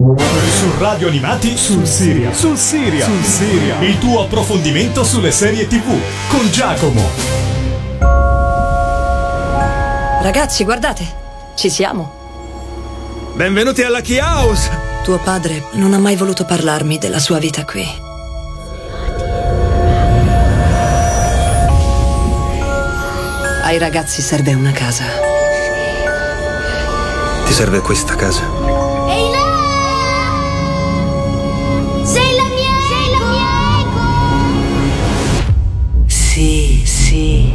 Su Radio Animati sul Siria. Sul Siria. Sul Siria. Il tuo approfondimento sulle serie TV con Giacomo. Ragazzi, guardate, ci siamo. Benvenuti alla Key House! Tuo padre non ha mai voluto parlarmi della sua vita qui. Ai ragazzi serve una casa. Ti serve questa casa? Sì.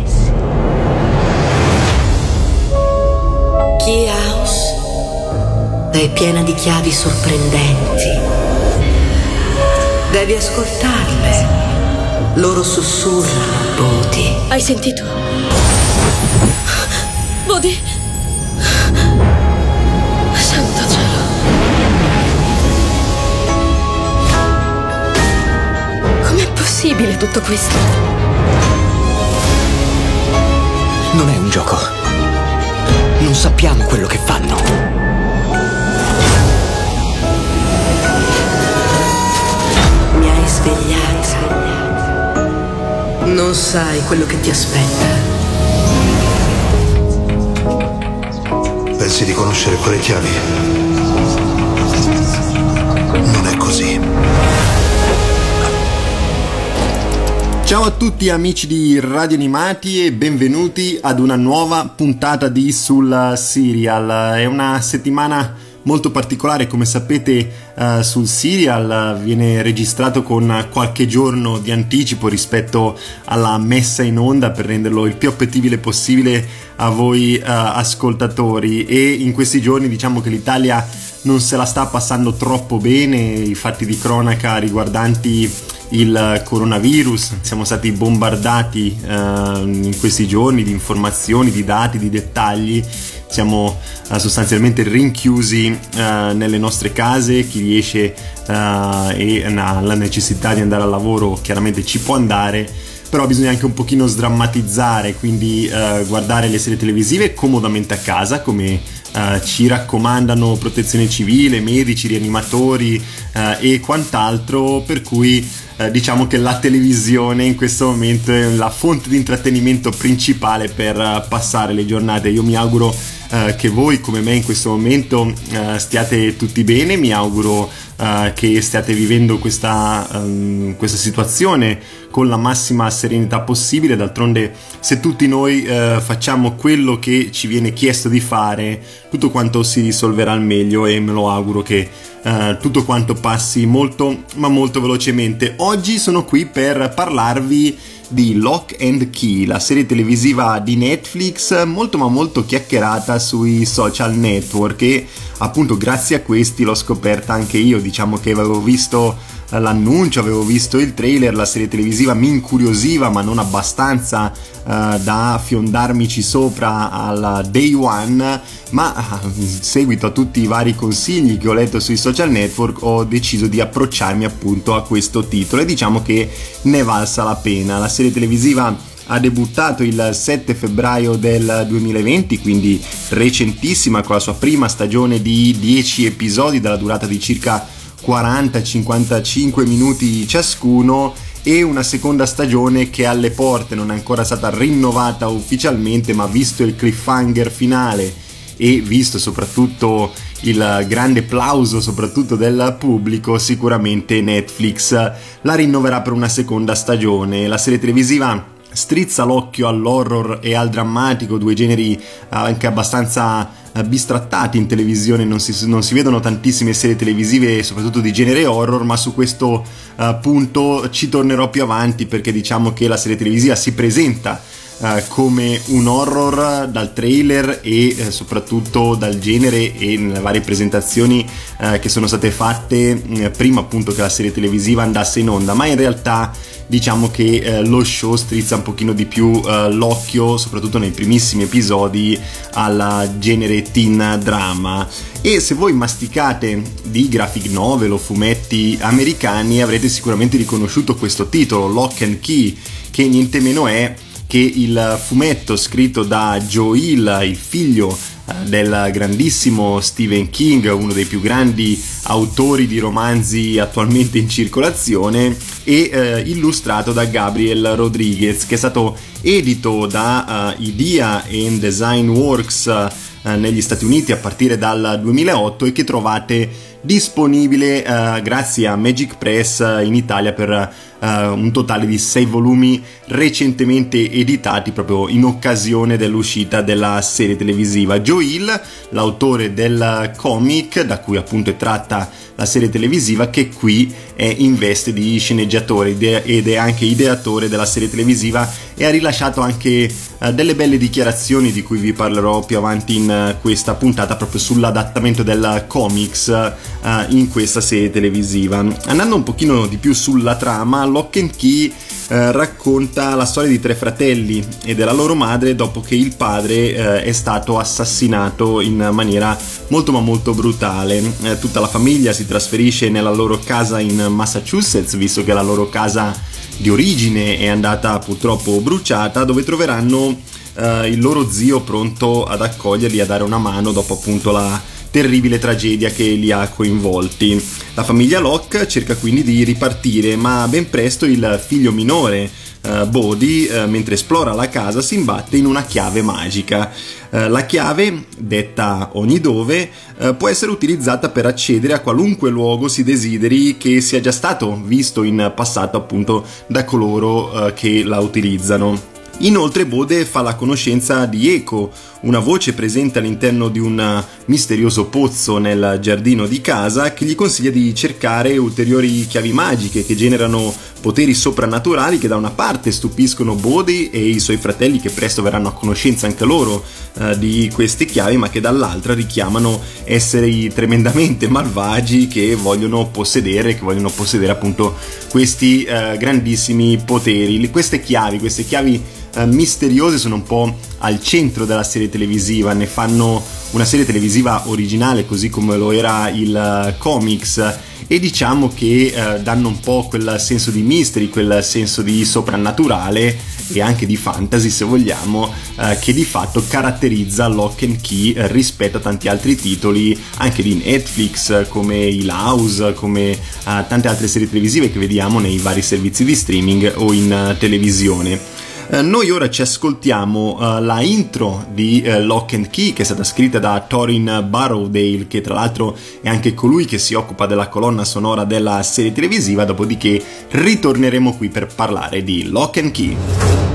Key House è piena di chiavi sorprendenti. Devi ascoltarle. Loro sussurrano, Bodi. Hai sentito? Bodi! Santo cielo! Com'è possibile tutto questo? Non è un gioco. Non sappiamo quello che fanno. Mi hai svegliata. Non sai quello che ti aspetta. Pensi di conoscere quelle chiavi? Ciao a tutti amici di Radio Animati e benvenuti ad una nuova puntata di Sul Serial. È una settimana molto particolare, come sapete eh, sul Serial viene registrato con qualche giorno di anticipo rispetto alla messa in onda per renderlo il più appetibile possibile a voi eh, ascoltatori e in questi giorni diciamo che l'Italia non se la sta passando troppo bene, i fatti di cronaca riguardanti il coronavirus, siamo stati bombardati eh, in questi giorni di informazioni, di dati, di dettagli, siamo eh, sostanzialmente rinchiusi eh, nelle nostre case, chi riesce eh, e ha la necessità di andare al lavoro chiaramente ci può andare, però bisogna anche un pochino sdrammatizzare, quindi eh, guardare le serie televisive comodamente a casa come Uh, ci raccomandano protezione civile, medici, rianimatori uh, e quant'altro, per cui uh, diciamo che la televisione in questo momento è la fonte di intrattenimento principale per passare le giornate. Io mi auguro che voi come me in questo momento stiate tutti bene, mi auguro che stiate vivendo questa, um, questa situazione con la massima serenità possibile. D'altronde, se tutti noi eh, facciamo quello che ci viene chiesto di fare, tutto quanto si risolverà al meglio e me lo auguro che eh, tutto quanto passi molto, ma molto velocemente. Oggi sono qui per parlarvi di Lock and Key, la serie televisiva di Netflix molto ma molto chiacchierata sui social network e appunto grazie a questi l'ho scoperta anche io, diciamo che avevo visto l'annuncio, avevo visto il trailer, la serie televisiva mi incuriosiva ma non abbastanza uh, da fiondarmici sopra al day one, ma in seguito a tutti i vari consigli che ho letto sui social network ho deciso di approcciarmi appunto a questo titolo e diciamo che ne valsa la pena. La serie televisiva ha debuttato il 7 febbraio del 2020, quindi recentissima con la sua prima stagione di 10 episodi dalla durata di circa 40-55 minuti ciascuno e una seconda stagione che alle porte non è ancora stata rinnovata ufficialmente ma visto il cliffhanger finale e visto soprattutto il grande plauso soprattutto del pubblico sicuramente Netflix la rinnoverà per una seconda stagione. La serie televisiva strizza l'occhio all'horror e al drammatico, due generi anche abbastanza bistrattati in televisione, non si, non si vedono tantissime serie televisive, soprattutto di genere horror, ma su questo uh, punto ci tornerò più avanti perché diciamo che la serie televisiva si presenta Uh, come un horror dal trailer e uh, soprattutto dal genere e nelle varie presentazioni uh, che sono state fatte prima appunto che la serie televisiva andasse in onda. Ma in realtà diciamo che lo show strizza un pochino di più l'occhio soprattutto nei primissimi episodi al genere teen drama. E se voi masticate di graphic novel o fumetti americani avrete sicuramente riconosciuto questo titolo Lock and Key che niente meno è che il fumetto scritto da Joe Hill, il figlio del grandissimo Stephen King, uno dei più grandi autori di romanzi attualmente in circolazione, e eh, illustrato da Gabriel Rodriguez, che è stato edito da uh, Idea and Design Works uh, negli Stati Uniti a partire dal 2008 e che trovate disponibile uh, grazie a Magic Press in Italia per uh, un totale di 6 volumi recentemente editati proprio in occasione dell'uscita della serie televisiva. Joe Hill, l'autore del comic da cui appunto è tratta la serie televisiva, che qui è in veste di sceneggiatore ed è anche ideatore della serie televisiva e ha rilasciato anche uh, delle belle dichiarazioni di cui vi parlerò più avanti in questa puntata proprio sull'adattamento del comics uh, in questa serie televisiva. Andando un pochino di più sulla trama, Lock and Key eh, racconta la storia di tre fratelli e della loro madre dopo che il padre eh, è stato assassinato in maniera molto ma molto brutale. Tutta la famiglia si trasferisce nella loro casa in Massachusetts, visto che la loro casa di origine è andata purtroppo bruciata, dove troveranno eh, il loro zio pronto ad accoglierli, a dare una mano dopo appunto la terribile tragedia che li ha coinvolti. La famiglia Locke cerca quindi di ripartire, ma ben presto il figlio minore Uh, Bodhi, uh, mentre esplora la casa, si imbatte in una chiave magica. Uh, la chiave, detta ogni dove, può essere utilizzata per accedere a qualunque luogo si desideri che sia già stato visto in passato appunto da coloro che la utilizzano. Inoltre Bode fa la conoscenza di Eco, una voce presente all'interno di un misterioso pozzo nel giardino di casa che gli consiglia di cercare ulteriori chiavi magiche che generano poteri soprannaturali che da una parte stupiscono Bode e i suoi fratelli che presto verranno a conoscenza anche loro eh, di queste chiavi ma che dall'altra richiamano esseri tremendamente malvagi che vogliono possedere, che vogliono possedere appunto questi eh, grandissimi poteri. Queste chiavi, queste chiavi eh, misteriose sono un po' al centro della serie televisiva, ne fanno una serie televisiva originale così come lo era il uh, comics e diciamo che uh, danno un po' quel senso di mystery, quel senso di soprannaturale e anche di fantasy se vogliamo uh, che di fatto caratterizza Lock and Key rispetto a tanti altri titoli anche di Netflix come il House come tante altre serie televisive che vediamo nei vari servizi di streaming o in televisione eh, noi ora ci ascoltiamo uh, la intro di uh, Lock and Key che è stata scritta da Torin Barrowdale che tra l'altro è anche colui che si occupa della colonna sonora della serie televisiva dopodiché ritorneremo qui per parlare di Lock and Key.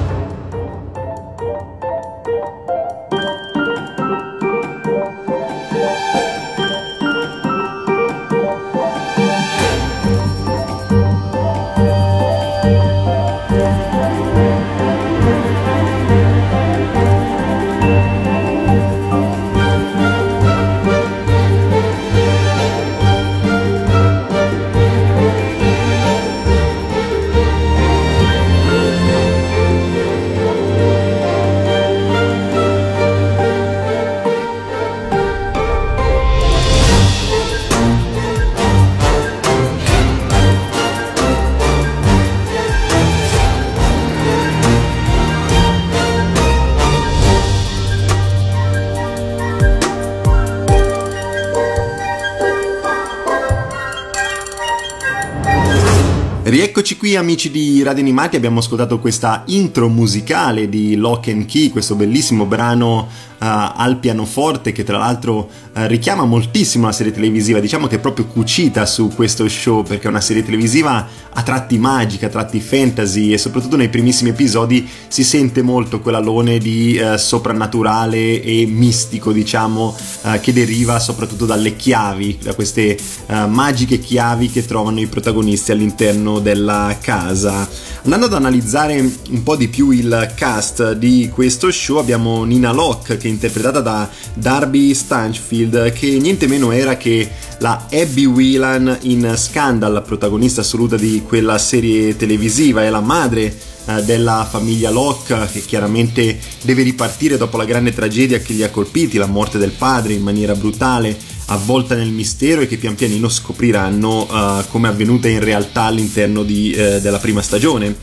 Rieccoci qui amici di Radio Animati, abbiamo ascoltato questa intro musicale di Lock and Key, questo bellissimo brano al pianoforte che tra l'altro uh, richiama moltissimo la serie televisiva, diciamo che è proprio cucita su questo show perché è una serie televisiva a tratti magica, a tratti fantasy e soprattutto nei primissimi episodi si sente molto quell'alone di uh, soprannaturale e mistico diciamo che deriva soprattutto dalle chiavi, da queste magiche chiavi che trovano i protagonisti all'interno della casa. Andando ad analizzare un po' di più il cast di questo show abbiamo Nina Locke che interpretata da Darby Stanchfield, che niente meno era che la Abby Whelan in Scandal, protagonista assoluta di quella serie televisiva, è la madre eh, della famiglia Locke che chiaramente deve ripartire dopo la grande tragedia che li ha colpiti, la morte del padre in maniera brutale avvolta nel mistero e che pian pianino scopriranno uh, come è avvenuta in realtà all'interno di, uh, della prima stagione.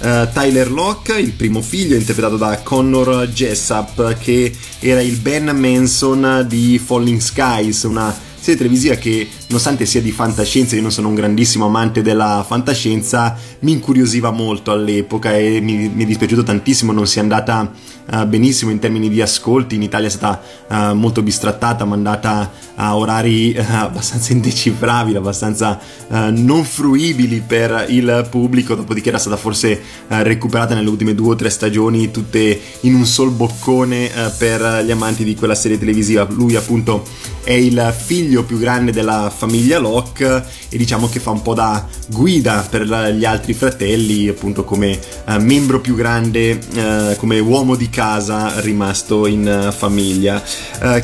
Uh, Tyler Locke, il primo figlio, interpretato da Connor Jessup, che era il Ben Manson di Falling Skies, una serie televisiva che nonostante sia di fantascienza, io non sono un grandissimo amante della fantascienza, mi incuriosiva molto all'epoca e mi, mi è dispiaciuto tantissimo non sia andata uh, benissimo in termini di ascolti, in Italia è stata uh, molto bistrattata, mandata a orari uh, abbastanza indecifrabili, abbastanza non fruibili per il pubblico, dopodiché era stata forse recuperata nelle ultime due o tre stagioni, tutte in un sol boccone per gli amanti di quella serie televisiva. Lui appunto è il figlio più grande della famiglia Locke e diciamo che fa un po' da guida per gli altri fratelli, appunto come uh, membro più grande, uh, come uomo di casa rimasto in uh, famiglia.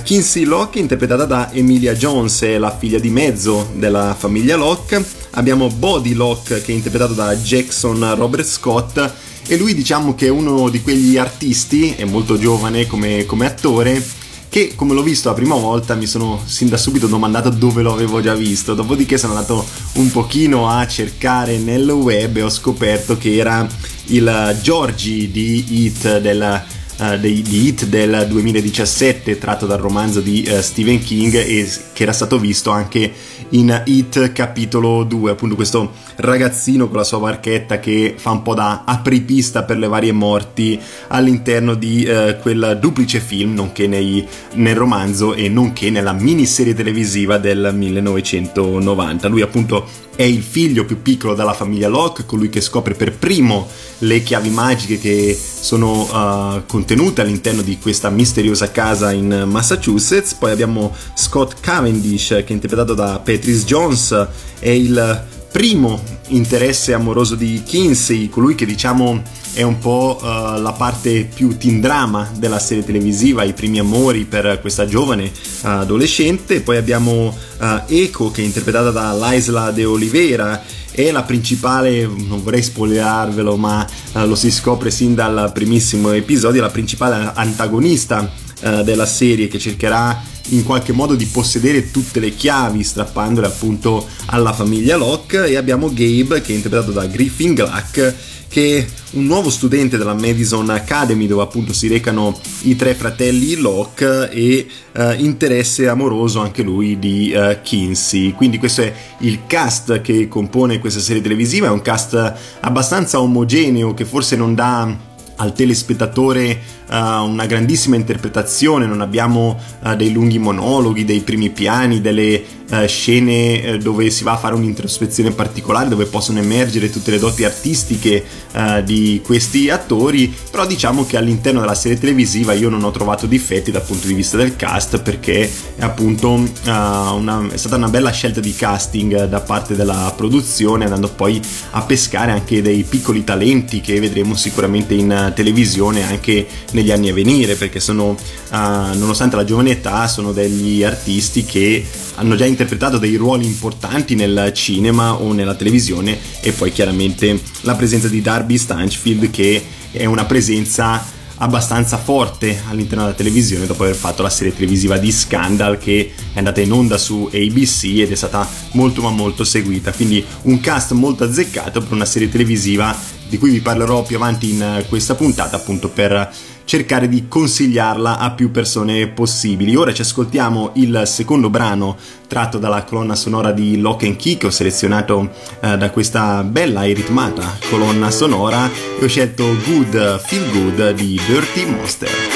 Kinsey Locke, interpretata da Emilia Jones, è la figlia di mezzo della famiglia Locke. Abbiamo Body Locke, che è interpretato da Jackson Robert Scott. E lui diciamo che è uno di quegli artisti, è molto giovane come, come attore, che come l'ho visto la prima volta mi sono sin da subito domandato dove lo avevo già visto, dopodiché sono andato un pochino a cercare nel web e ho scoperto che era il Georgie di Hit del uh, di, di Hit del 2017 tratto dal romanzo di uh, Stephen King e che era stato visto anche in Hit capitolo 2 appunto questo ragazzino con la sua barchetta che fa un po' da apripista per le varie morti all'interno di uh, quel duplice film nonché nei, nel romanzo e nonché nella miniserie televisiva del 1990 lui appunto è il figlio più piccolo della famiglia Locke, colui che scopre per primo le chiavi magiche che sono uh, contenute all'interno di questa misteriosa casa in Massachusetts. Poi abbiamo Scott Cavendish, che è interpretato da Patrice Jones, è il primo interesse amoroso di Kinsey, colui che diciamo è un po' uh, la parte più teen drama della serie televisiva, i primi amori per questa giovane uh, adolescente. Poi abbiamo uh, Eco che è interpretata da Laisla De Oliveira è la principale, non vorrei spoilerarvelo, ma lo si scopre sin dal primissimo episodio, la principale antagonista della serie che cercherà in qualche modo di possedere tutte le chiavi strappandole appunto alla famiglia Locke e abbiamo Gabe che è interpretato da Griffin Gluck che è un nuovo studente della Madison Academy dove appunto si recano i tre fratelli Locke e uh, interesse amoroso anche lui di uh, Kinsey. Quindi questo è il cast che compone questa serie televisiva, è un cast abbastanza omogeneo che forse non dà al telespettatore uh, una grandissima interpretazione, non abbiamo uh, dei lunghi monologhi, dei primi piani, delle uh, scene dove si va a fare un'introspezione particolare, dove possono emergere tutte le doti artistiche di questi attori, però diciamo che all'interno della serie televisiva io non ho trovato difetti dal punto di vista del cast perché è appunto una, è stata una bella scelta di casting da parte della produzione andando poi a pescare anche dei piccoli talenti che vedremo sicuramente in televisione anche negli anni a venire perché sono uh, nonostante la giovane età sono degli artisti che hanno già interpretato dei ruoli importanti nel cinema o nella televisione e poi chiaramente la presenza di Darby Stanchfield che è una presenza abbastanza forte all'interno della televisione dopo aver fatto la serie televisiva di Scandal che è andata in onda su ABC ed è stata molto ma molto seguita. Quindi un cast molto azzeccato per una serie televisiva di cui vi parlerò più avanti in questa puntata appunto per cercare di consigliarla a più persone possibili. Ora ci ascoltiamo il secondo brano tratto dalla colonna sonora di Lock and Key che ho selezionato eh, da questa bella e ritmata colonna sonora e ho scelto Good Feel Good di Dirty Monster.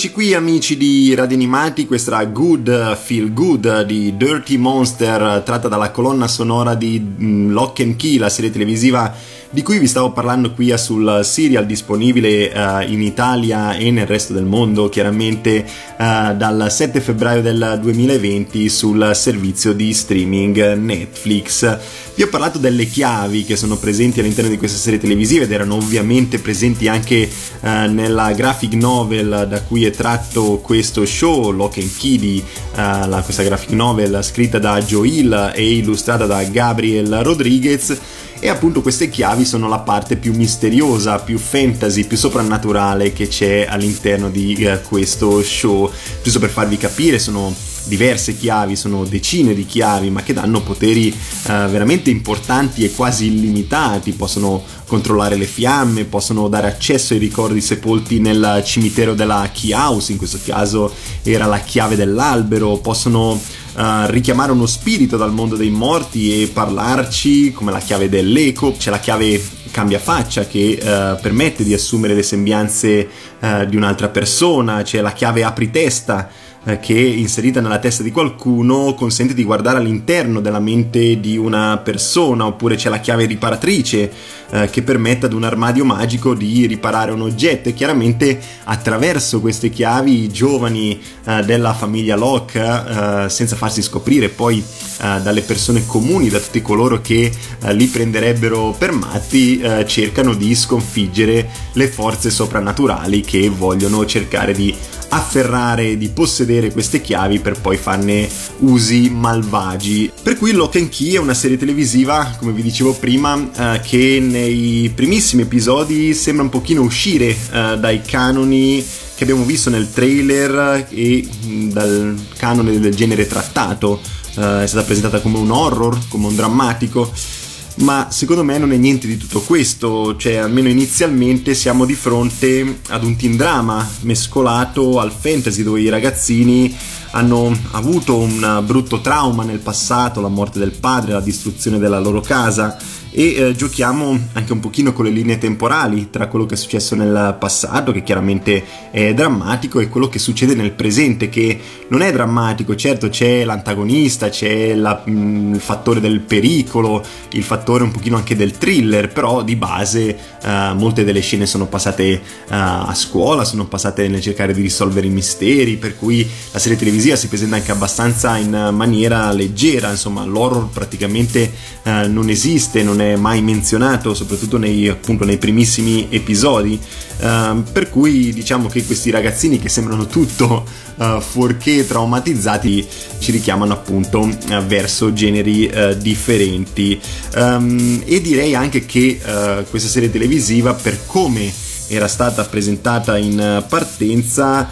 Yeah. Rieccoci qui amici di Radio Animati, questa era Good Feel Good di Dirty Monster tratta dalla colonna sonora di mm, Lock and Key, la serie televisiva di cui vi stavo parlando qui sul serial disponibile eh, in Italia e nel resto del mondo, chiaramente eh, dal 7 febbraio del 2020 sul servizio di streaming Netflix. Vi ho parlato delle chiavi che sono presenti all'interno di questa serie televisiva ed erano ovviamente presenti anche eh, nella graphic novel da cui è tratto questo show, Lock and Key, questa graphic novel scritta da Joe Hill e illustrata da Gabriel Rodriguez. E appunto queste chiavi sono la parte più misteriosa, più fantasy, più soprannaturale che c'è all'interno di eh, questo show. Giusto per farvi capire, sono diverse chiavi, sono decine di chiavi, ma che danno poteri eh, veramente importanti e quasi illimitati. Possono controllare le fiamme, possono dare accesso ai ricordi sepolti nel cimitero della Key House, in questo caso era la chiave dell'albero, possono eh, richiamare uno spirito dal mondo dei morti e parlarci come la chiave dell'eco, c'è la chiave cambia faccia che eh, permette di assumere le sembianze eh, di un'altra persona, c'è la chiave apri testa che inserita nella testa di qualcuno consente di guardare all'interno della mente di una persona, oppure c'è la chiave riparatrice eh, che permette ad un armadio magico di riparare un oggetto. E chiaramente attraverso queste chiavi i giovani eh, della famiglia Locke, eh, senza farsi scoprire poi eh, dalle persone comuni, da tutti coloro che eh, li prenderebbero per matti, eh, cercano di sconfiggere le forze soprannaturali che vogliono cercare di afferrare, di possedere queste chiavi per poi farne usi malvagi. Per cui Lock and Key è una serie televisiva, come vi dicevo prima, eh, che nei primissimi episodi sembra un pochino uscire eh, dai canoni che abbiamo visto nel trailer e mh, dal canone del genere trattato. Eh, è stata presentata come un horror, come un drammatico ma secondo me non è niente di tutto questo, cioè almeno inizialmente siamo di fronte ad un teen drama mescolato al fantasy dove i ragazzini hanno avuto un brutto trauma nel passato, la morte del padre, la distruzione della loro casa e eh, giochiamo anche un pochino con le linee temporali tra quello che è successo nel passato che chiaramente è drammatico e quello che succede nel presente che non è drammatico. Certo c'è l'antagonista c'è la, mh, il fattore del pericolo il fattore un pochino anche del thriller però di base eh, molte delle scene sono passate eh, a scuola sono passate nel cercare di risolvere i misteri per cui la serie televisiva si presenta anche abbastanza in maniera leggera. Insomma l'horror praticamente eh, non esiste non è mai menzionato, soprattutto nei, appunto, nei primissimi episodi. Uh, per cui diciamo che questi ragazzini che sembrano tutto uh, fuorché traumatizzati ci richiamano appunto uh, verso generi differenti. Um, e direi anche che questa serie televisiva, per come era stata presentata in partenza,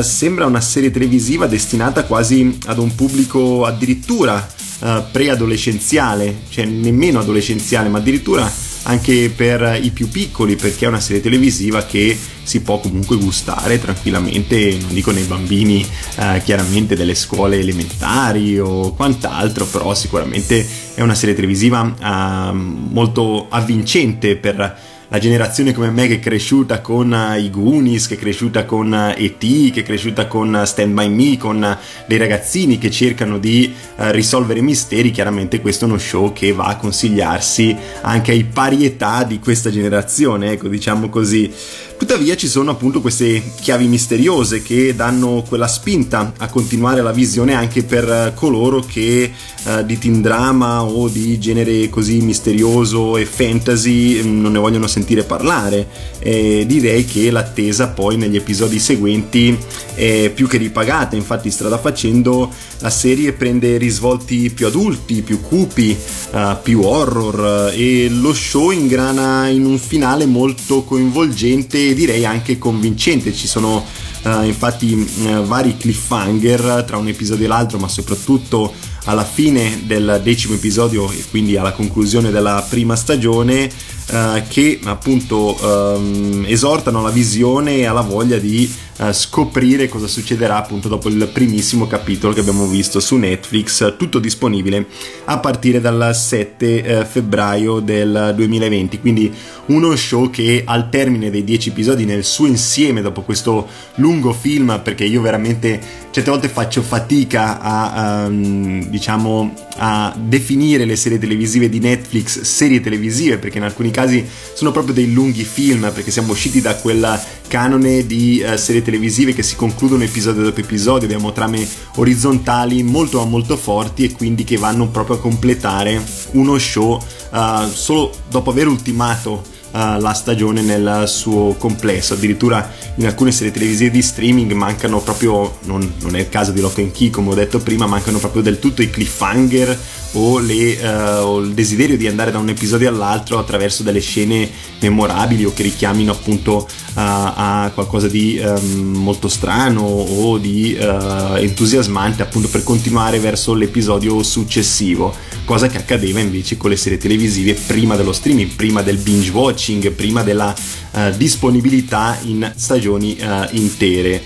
sembra una serie televisiva destinata quasi ad un pubblico addirittura uh, preadolescenziale, cioè nemmeno adolescenziale, ma addirittura anche per i più piccoli perché è una serie televisiva che si può comunque gustare tranquillamente, non dico nei bambini eh, chiaramente delle scuole elementari o quant'altro, però sicuramente è una serie televisiva eh, molto avvincente per la generazione come me che è cresciuta con eh, i Goonies, che è cresciuta con eh, E.T., che è cresciuta con eh, Stand By Me, con eh, dei ragazzini che cercano di eh, risolvere misteri, chiaramente questo è uno show che va a consigliarsi anche ai pari età di questa generazione, ecco diciamo così. Tuttavia ci sono appunto queste chiavi misteriose che danno quella spinta a continuare la visione anche per eh, coloro che eh, di teen drama o di genere così misterioso e fantasy mm, non ne vogliono sentire parlare. E direi che l'attesa poi negli episodi seguenti è più che ripagata, infatti strada facendo la serie prende risvolti più adulti, più cupi, eh, più horror eh, e lo show ingrana in un finale molto coinvolgente e direi anche convincente. Ci sono eh, infatti mh, vari cliffhanger tra un episodio e l'altro, ma soprattutto alla fine del decimo episodio e quindi alla conclusione della prima stagione eh, che appunto ehm, esortano alla visione e alla voglia di eh, scoprire cosa succederà appunto dopo il primissimo capitolo che abbiamo visto su Netflix, tutto disponibile a partire dal 7 eh, febbraio del 2020, quindi uno show che al termine dei 10 episodi nel suo insieme dopo questo lungo film perché io veramente certe volte faccio fatica a ehm, diciamo a definire le serie televisive di Netflix serie televisive perché in alcuni casi sono proprio dei lunghi film perché siamo usciti da quel canone di eh, serie televisive che si concludono episodio dopo episodio abbiamo trame orizzontali molto molto forti e quindi che vanno proprio a completare uno show eh, solo dopo aver ultimato la stagione nel suo complesso. Addirittura in alcune serie televisive di streaming mancano proprio, non, non è il caso di Lock and Key come ho detto prima, mancano proprio del tutto i cliffhanger o, le, eh, o il desiderio di andare da un episodio all'altro attraverso delle scene memorabili o che richiamino appunto a, a qualcosa di ehm, molto strano o di eh, entusiasmante appunto per continuare verso l'episodio successivo cosa che accadeva invece con le serie televisive prima dello streaming prima del binge watching prima della eh, disponibilità in stagioni eh, intere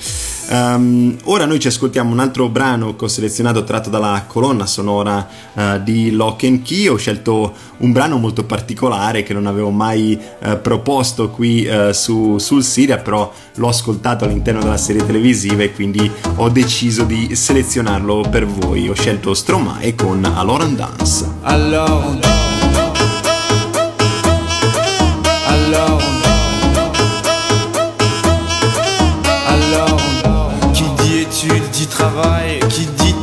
Um, ora noi ci ascoltiamo un altro brano che ho selezionato tratto dalla colonna sonora uh, di Lock and Key. Ho scelto un brano molto particolare che non avevo mai uh, proposto qui uh, su, sul Siria, però l'ho ascoltato all'interno della serie televisiva e quindi ho deciso di selezionarlo per voi. Ho scelto Stromae con Aloran Dance. Alors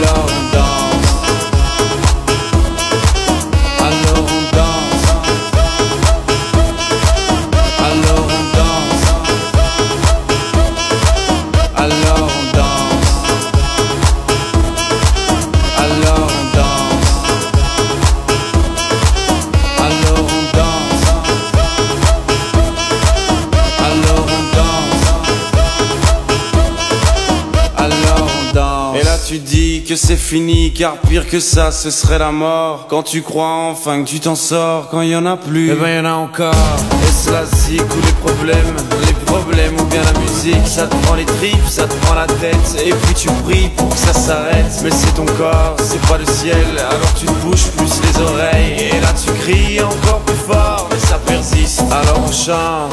love. Fini car pire que ça ce serait la mort. Quand tu crois enfin que tu t'en sors quand il y en a plus. Eh ben y en a encore. Est-ce la zik ou les problèmes Les problèmes ou bien la musique Ça te prend les tripes, ça te prend la tête. Et puis tu pries pour que ça s'arrête. Mais c'est ton corps, c'est pas le ciel. Alors tu te bouges plus les oreilles. Et là tu cries encore plus fort. Mais ça persiste Alors on chante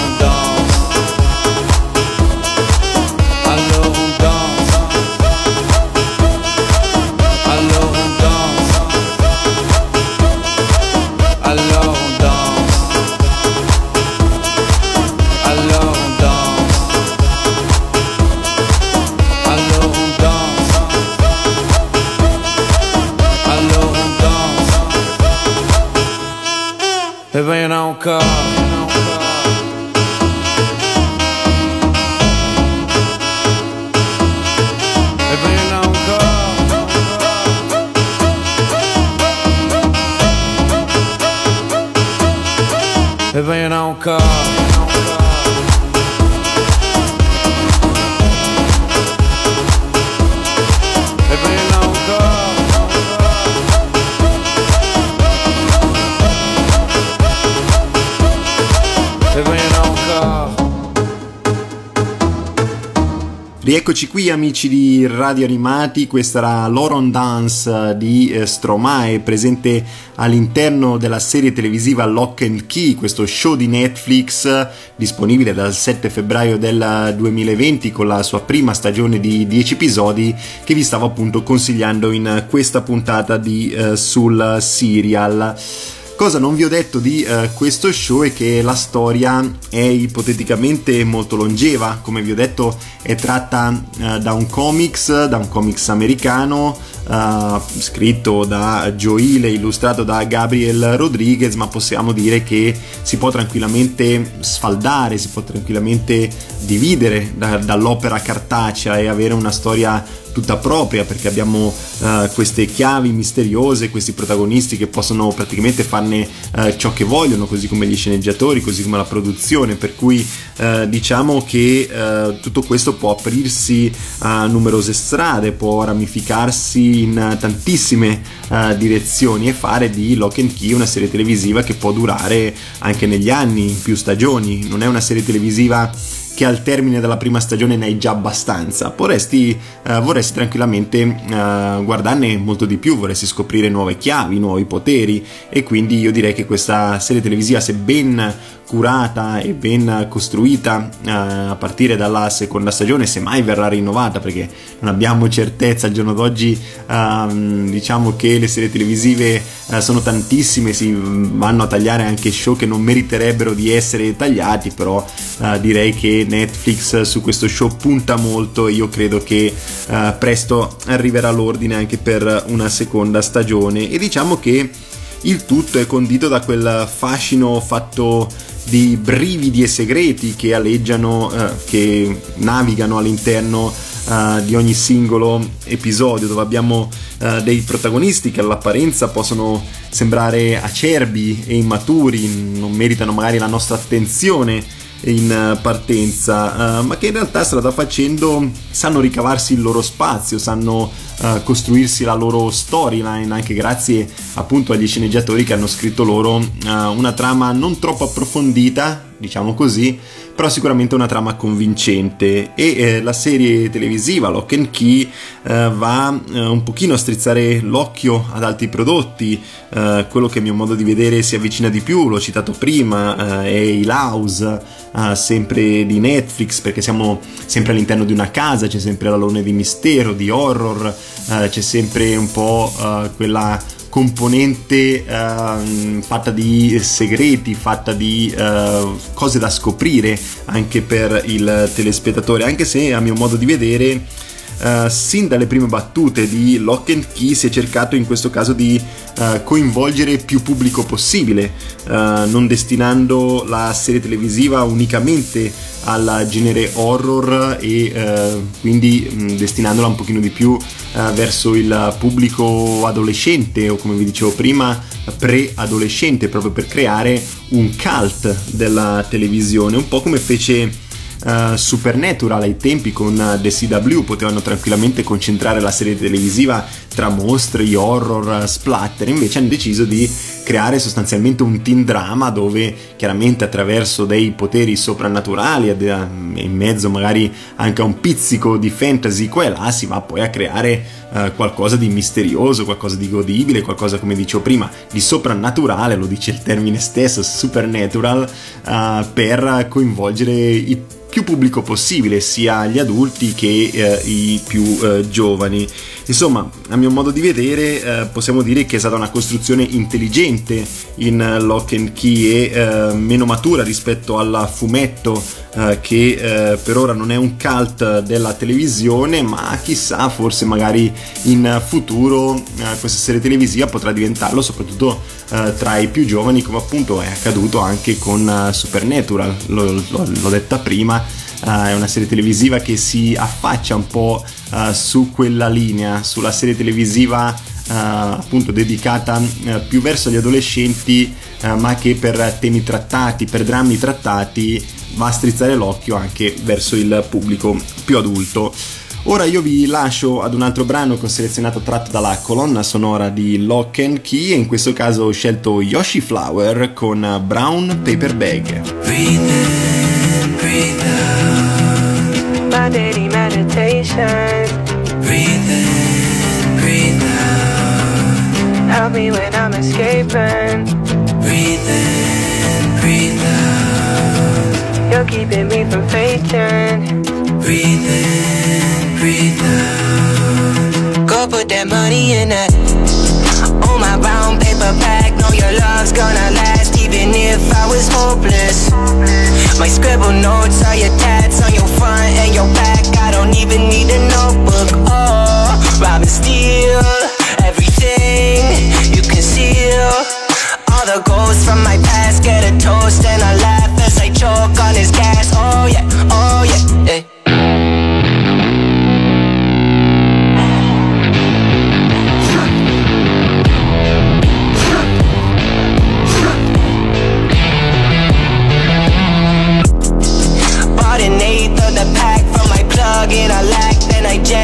Radio Animati, questa era l'Oron Dance di eh, Stromae presente all'interno della serie televisiva Lock and Key, questo show di Netflix eh, disponibile dal 7 febbraio del 2020 con la sua prima stagione di 10 episodi che vi stavo appunto consigliando in questa puntata di eh, sul serial. Cosa non vi ho detto di eh, questo show è che la storia è ipoteticamente molto longeva, come vi ho detto è tratta eh, da un comics, da un comics americano eh, scritto da Joe Hill e illustrato da Gabriel Rodriguez, ma possiamo dire che si può tranquillamente sfaldare, si può tranquillamente dividere da- dall'opera cartacea e avere una storia tutta propria perché abbiamo eh, queste chiavi misteriose, questi protagonisti che possono praticamente farne eh, ciò che vogliono, così come gli sceneggiatori, così come la produzione, per cui eh, diciamo che tutto questo può aprirsi a numerose strade, può ramificarsi in tantissime eh, direzioni e fare di Lock and Key una serie televisiva che può durare anche negli anni, in più stagioni, non è una serie televisiva che al termine della prima stagione ne hai già abbastanza. Vorresti, eh, vorresti tranquillamente eh, guardarne molto di più, vorresti scoprire nuove chiavi, nuovi poteri e quindi io direi che questa serie televisiva, se ben curata e ben costruita eh, a partire dalla seconda stagione, se mai verrà rinnovata, perché non abbiamo certezza al giorno d'oggi, ehm, diciamo che le serie televisive eh, sono tantissime, si vanno a tagliare anche show che non meriterebbero di essere tagliati, però eh, direi che Netflix su questo show punta molto e io credo che eh, presto arriverà l'ordine anche per una seconda stagione. E diciamo che il tutto è condito da quel fascino fatto di brividi e segreti che aleggiano, eh, che navigano all'interno eh, di ogni singolo episodio, dove abbiamo eh, dei protagonisti che all'apparenza possono sembrare acerbi e immaturi, non meritano magari la nostra attenzione in eh, partenza, eh, ma che in realtà strada facendo sanno ricavarsi il loro spazio, sanno eh, costruirsi la loro storyline, anche grazie appunto agli sceneggiatori che hanno scritto loro eh, una trama non troppo approfondita, diciamo così, però sicuramente una trama convincente e eh, la serie televisiva Lock and Key eh, va eh, un pochino a strizzare l'occhio ad altri prodotti, eh, quello che a mio modo di vedere si avvicina di più, l'ho citato prima, eh, è il House, eh, sempre di Netflix perché siamo sempre all'interno di una casa, c'è sempre l'alone di mistero, di horror, c'è sempre un po' quella componente ehm, fatta di segreti, fatta di eh, cose da scoprire anche per il telespettatore, anche se a mio modo di vedere eh, sin dalle prime battute di Lock and Key si è cercato in questo caso di eh, coinvolgere più pubblico possibile, eh, non destinando la serie televisiva unicamente al genere horror e eh, quindi mh, destinandola un pochino di più verso il pubblico adolescente o come vi dicevo prima pre-adolescente proprio per creare un cult della televisione un po' come fece Uh, Supernatural ai tempi con uh, The CW potevano tranquillamente concentrare la serie televisiva tra mostri, horror, splatter, invece hanno deciso di creare sostanzialmente un teen drama dove chiaramente attraverso dei poteri soprannaturali eh, in mezzo magari anche a un pizzico di fantasy qua e là si va poi a creare eh, qualcosa di misterioso, qualcosa di godibile, qualcosa come dicevo prima di soprannaturale, lo dice il termine stesso, supernatural, eh, per coinvolgere i più pubblico possibile, sia gli adulti che eh, i più eh, giovani. Insomma, a mio modo di vedere, eh, possiamo dire che è stata una costruzione intelligente in Lock and Key e eh, meno matura rispetto al fumetto eh, che eh, per ora non è un cult della televisione, ma chissà, forse magari in futuro questa serie televisiva potrà diventarlo, soprattutto tra i più giovani, come appunto è accaduto anche con Supernatural. L- l- l'ho detta prima uh, è una serie televisiva che si affaccia un po' uh, su quella linea, sulla serie televisiva appunto dedicata più verso gli adolescenti, ma che per temi trattati, per drammi trattati, va a strizzare l'occhio anche verso il pubblico più adulto. Ora io vi lascio ad un altro brano che ho selezionato tratto dalla colonna sonora di Lock and Key e in questo caso ho scelto Yoshi Flower con Brown Paper Bag. Breathe in, breathe out. My daily meditation. Help me when I'm escaping. Breathe in, breathe out. You're keeping me from fainting. Breathe in, breathe out. Go put that money in that. On my brown paper bag, know your love's gonna last even if I was hopeless. My scribble notes are your tats on your front and your back. I don't even need a notebook. Oh, Robin Steele, everything you conceal. All the ghosts from my past get a toast and I laugh as I choke on his gas. Oh yeah, oh yeah, yeah. Bought an eighth of the pack from my plug in I lack, then I jam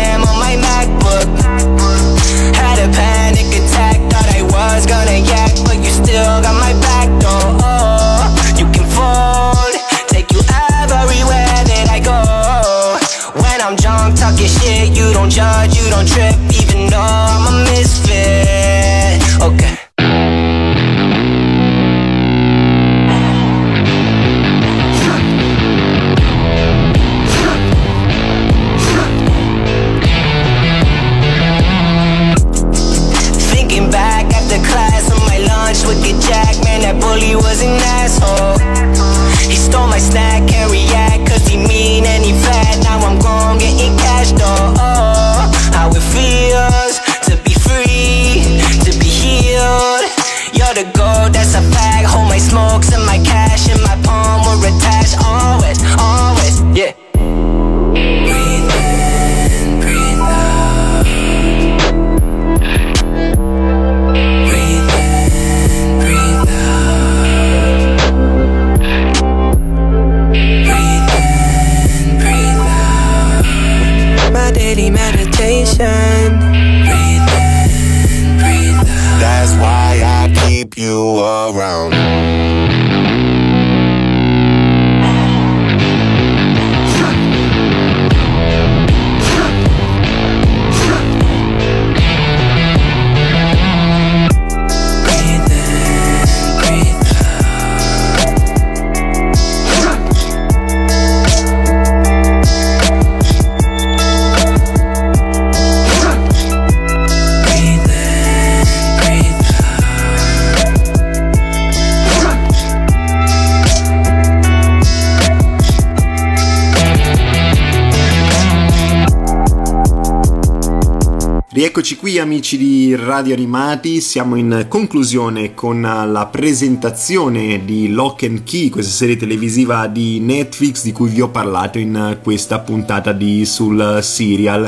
Qui amici di Radio Animati, siamo in conclusione con la presentazione di Lock and Key, questa serie televisiva di Netflix di cui vi ho parlato in questa puntata di Sul Serial.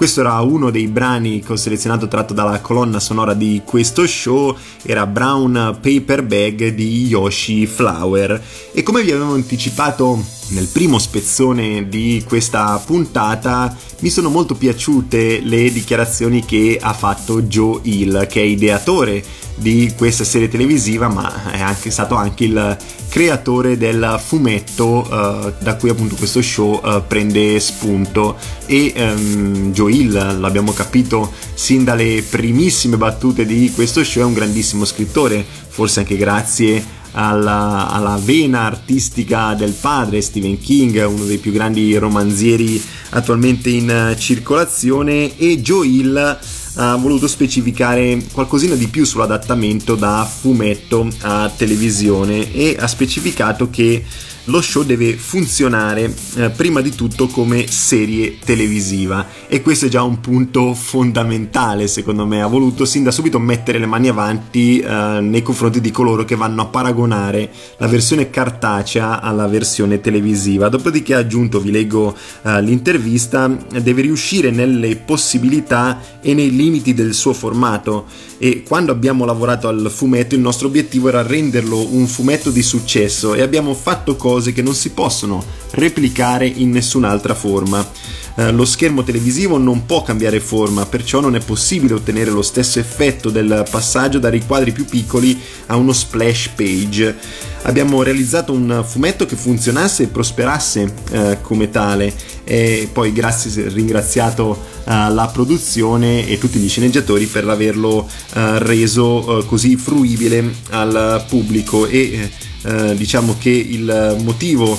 Questo era uno dei brani che ho selezionato tratto dalla colonna sonora di questo show, era Brown Paper Bag di Yoshi Flower. E come vi avevo anticipato nel primo spezzone di questa puntata, mi sono molto piaciute le dichiarazioni che ha fatto Joe Hill, che è ideatore di questa serie televisiva, ma è anche stato anche il creatore del fumetto uh, da cui appunto questo show uh, prende spunto. E um, Joe Hill, l'abbiamo capito sin dalle primissime battute di questo show, è un grandissimo scrittore, forse anche grazie alla, alla, vena artistica del padre Stephen King, uno dei più grandi romanzieri attualmente in circolazione, e Joe Hill ha voluto specificare qualcosina di più sull'adattamento da fumetto a televisione e ha specificato che lo show deve funzionare eh, prima di tutto come serie televisiva. E questo è già un punto fondamentale secondo me. Ha voluto sin da subito mettere le mani avanti eh, nei confronti di coloro che vanno a paragonare la versione cartacea alla versione televisiva. Dopodiché ha aggiunto vi leggo eh, l'intervista deve riuscire nelle possibilità e nei limiti del suo formato. E quando abbiamo lavorato al fumetto il nostro obiettivo era renderlo un fumetto di successo e abbiamo fatto cose che non si possono replicare in nessun'altra forma. Eh, lo schermo televisivo non può cambiare forma, perciò non è possibile ottenere lo stesso effetto del passaggio da riquadri più piccoli a uno splash page. Abbiamo realizzato un fumetto che funzionasse e prosperasse eh, come tale e poi grazie, ringraziato uh, la produzione e tutti gli sceneggiatori per averlo uh, reso uh, così fruibile al pubblico e diciamo che il motivo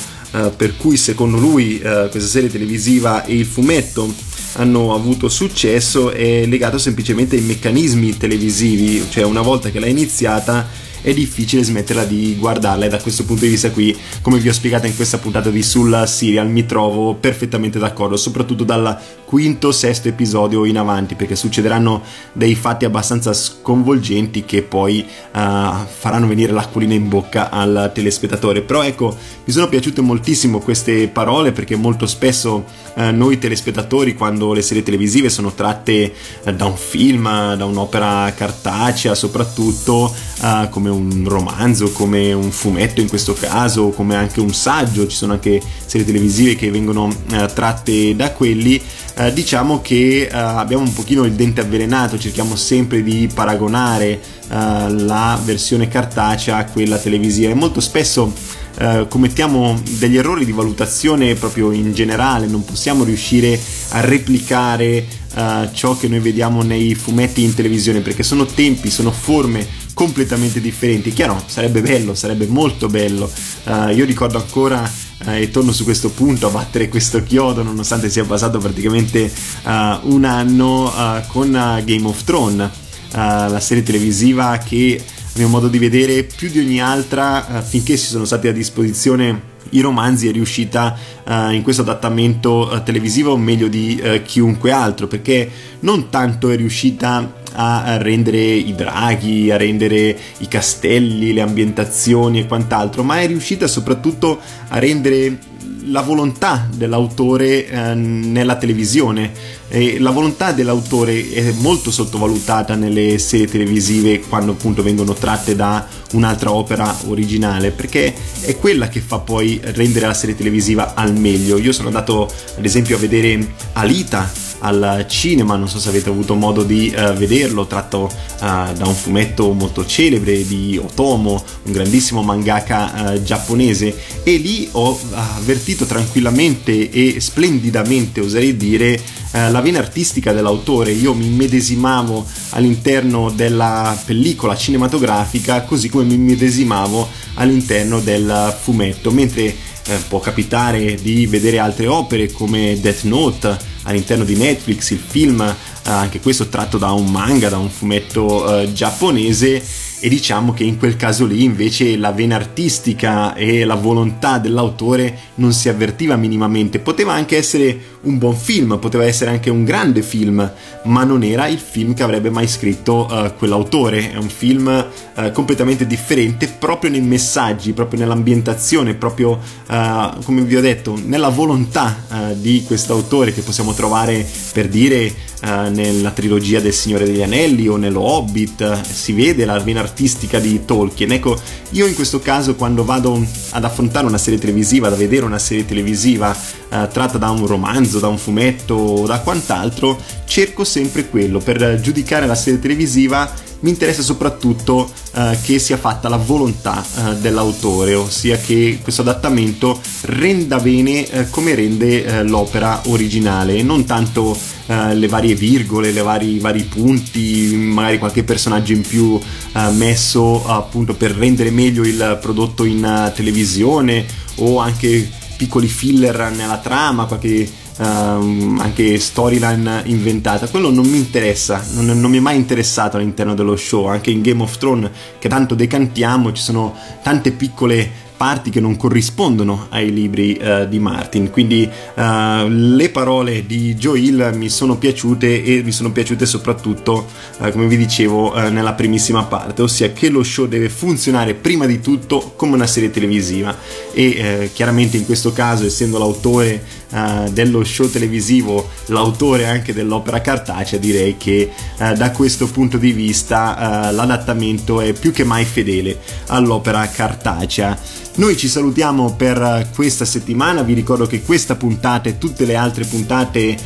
per cui secondo lui questa serie televisiva e il fumetto hanno avuto successo è legato semplicemente ai meccanismi televisivi, cioè una volta che l'ha iniziata è difficile smetterla di guardarla e da questo punto di vista qui, come vi ho spiegato in questa puntata di Sul Serial, mi trovo perfettamente d'accordo, soprattutto dal quinto, sesto episodio in avanti, perché succederanno dei fatti abbastanza sconvolgenti che poi uh, faranno venire l'acquolina in bocca al telespettatore. Però ecco, mi sono piaciute moltissimo queste parole perché molto spesso uh, noi telespettatori, quando le serie televisive sono tratte uh, da un film, da un'opera cartacea, soprattutto come un romanzo, come un fumetto in questo caso, come anche un saggio, ci sono anche serie televisive che vengono eh, tratte da quelli, eh, diciamo che eh, abbiamo un pochino il dente avvelenato, cerchiamo sempre di paragonare eh, la versione cartacea a quella televisiva. E molto spesso Uh, commettiamo degli errori di valutazione proprio in generale, non possiamo riuscire a replicare uh, ciò che noi vediamo nei fumetti in televisione perché sono tempi, sono forme completamente differenti. Chiaro, sarebbe bello, sarebbe molto bello. Uh, io ricordo ancora eh, e torno su questo punto a battere questo chiodo nonostante sia passato praticamente uh, un anno uh, con Game of Thrones, la serie televisiva che a mio modo di vedere più di ogni altra finché si sono stati a disposizione i romanzi è riuscita uh, in questo adattamento uh, televisivo meglio di uh, chiunque altro perché non tanto è riuscita a rendere i draghi, a rendere i castelli, le ambientazioni e quant'altro, ma è riuscita soprattutto a rendere la volontà dell'autore eh, nella televisione. E la volontà dell'autore è molto sottovalutata nelle serie televisive quando appunto vengono tratte da un'altra opera originale, perché è quella che fa poi rendere la serie televisiva al meglio. Io sono andato ad esempio a vedere Alita al cinema, non so se avete avuto modo di uh, vederlo, tratto uh, da un fumetto molto celebre di Otomo, un grandissimo mangaka uh, giapponese. E lì ho avvertito tranquillamente e splendidamente, oserei dire, la vena artistica dell'autore. Io mi medesimavo all'interno della pellicola cinematografica così come mi medesimavo all'interno del fumetto, mentre può capitare di vedere altre opere come Death Note all'interno di Netflix, il film, eh, anche questo tratto da un manga, da un fumetto eh, giapponese e diciamo che in quel caso lì invece la vena artistica e la volontà dell'autore non si avvertiva minimamente. Poteva anche essere un buon film, poteva essere anche un grande film, ma non era il film che avrebbe mai scritto uh, quell'autore. È un film uh, completamente differente proprio nei messaggi, proprio nell'ambientazione, proprio uh, come vi ho detto, nella volontà di questo autore che possiamo trovare per dire nella trilogia del Signore degli Anelli o nello Hobbit. Si vede la vena artistica di Tolkien. Ecco, io in questo caso quando vado ad affrontare una serie televisiva, da vedere una serie televisiva tratta da un romanzo, da un fumetto o da quant'altro, cerco sempre quello. Per giudicare la serie televisiva mi interessa soprattutto eh, che sia fatta la volontà eh, dell'autore, ossia che questo adattamento renda bene eh, come rende eh, l'opera originale e non tanto eh, le varie virgole, le vari, i vari punti, magari qualche personaggio in più eh, messo appunto per rendere meglio il prodotto in televisione o anche piccoli filler nella trama, qualche Um, anche storyline inventata, quello non mi interessa, non, non, mi è mai interessato all'interno dello show, anche in Game of Thrones che tanto decantiamo, ci sono tante piccole parti che non corrispondono ai libri uh, di Martin. Quindi uh, le parole di Joe Hill mi sono piaciute e mi sono piaciute soprattutto, uh, come vi dicevo, nella primissima parte, ossia che lo show deve funzionare prima di tutto come una serie televisiva e chiaramente in questo caso, essendo l'autore dello show televisivo, l'autore anche dell'opera cartacea, direi che da questo punto di vista l'adattamento è più che mai fedele all'opera cartacea. Noi ci salutiamo per questa settimana, vi ricordo che questa puntata e tutte le altre puntate eh,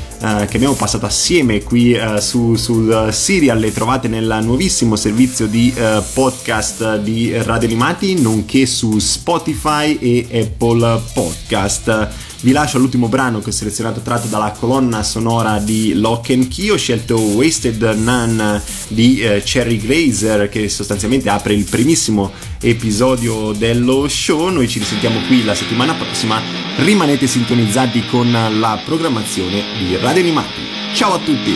che abbiamo passato assieme qui eh, su, sul Serial le trovate nel nuovissimo servizio di eh, podcast di Radio Animati, nonché su Spotify e Apple Podcast. Vi lascio all'ultimo brano che ho selezionato tratto dalla colonna sonora di Lock and Key. Ho scelto Wasted Nun di eh, Cherry Glazer che sostanzialmente apre il primissimo episodio dello show. Noi ci risentiamo qui la settimana prossima. Rimanete sintonizzati con la programmazione di Radio Animati. Ciao a tutti!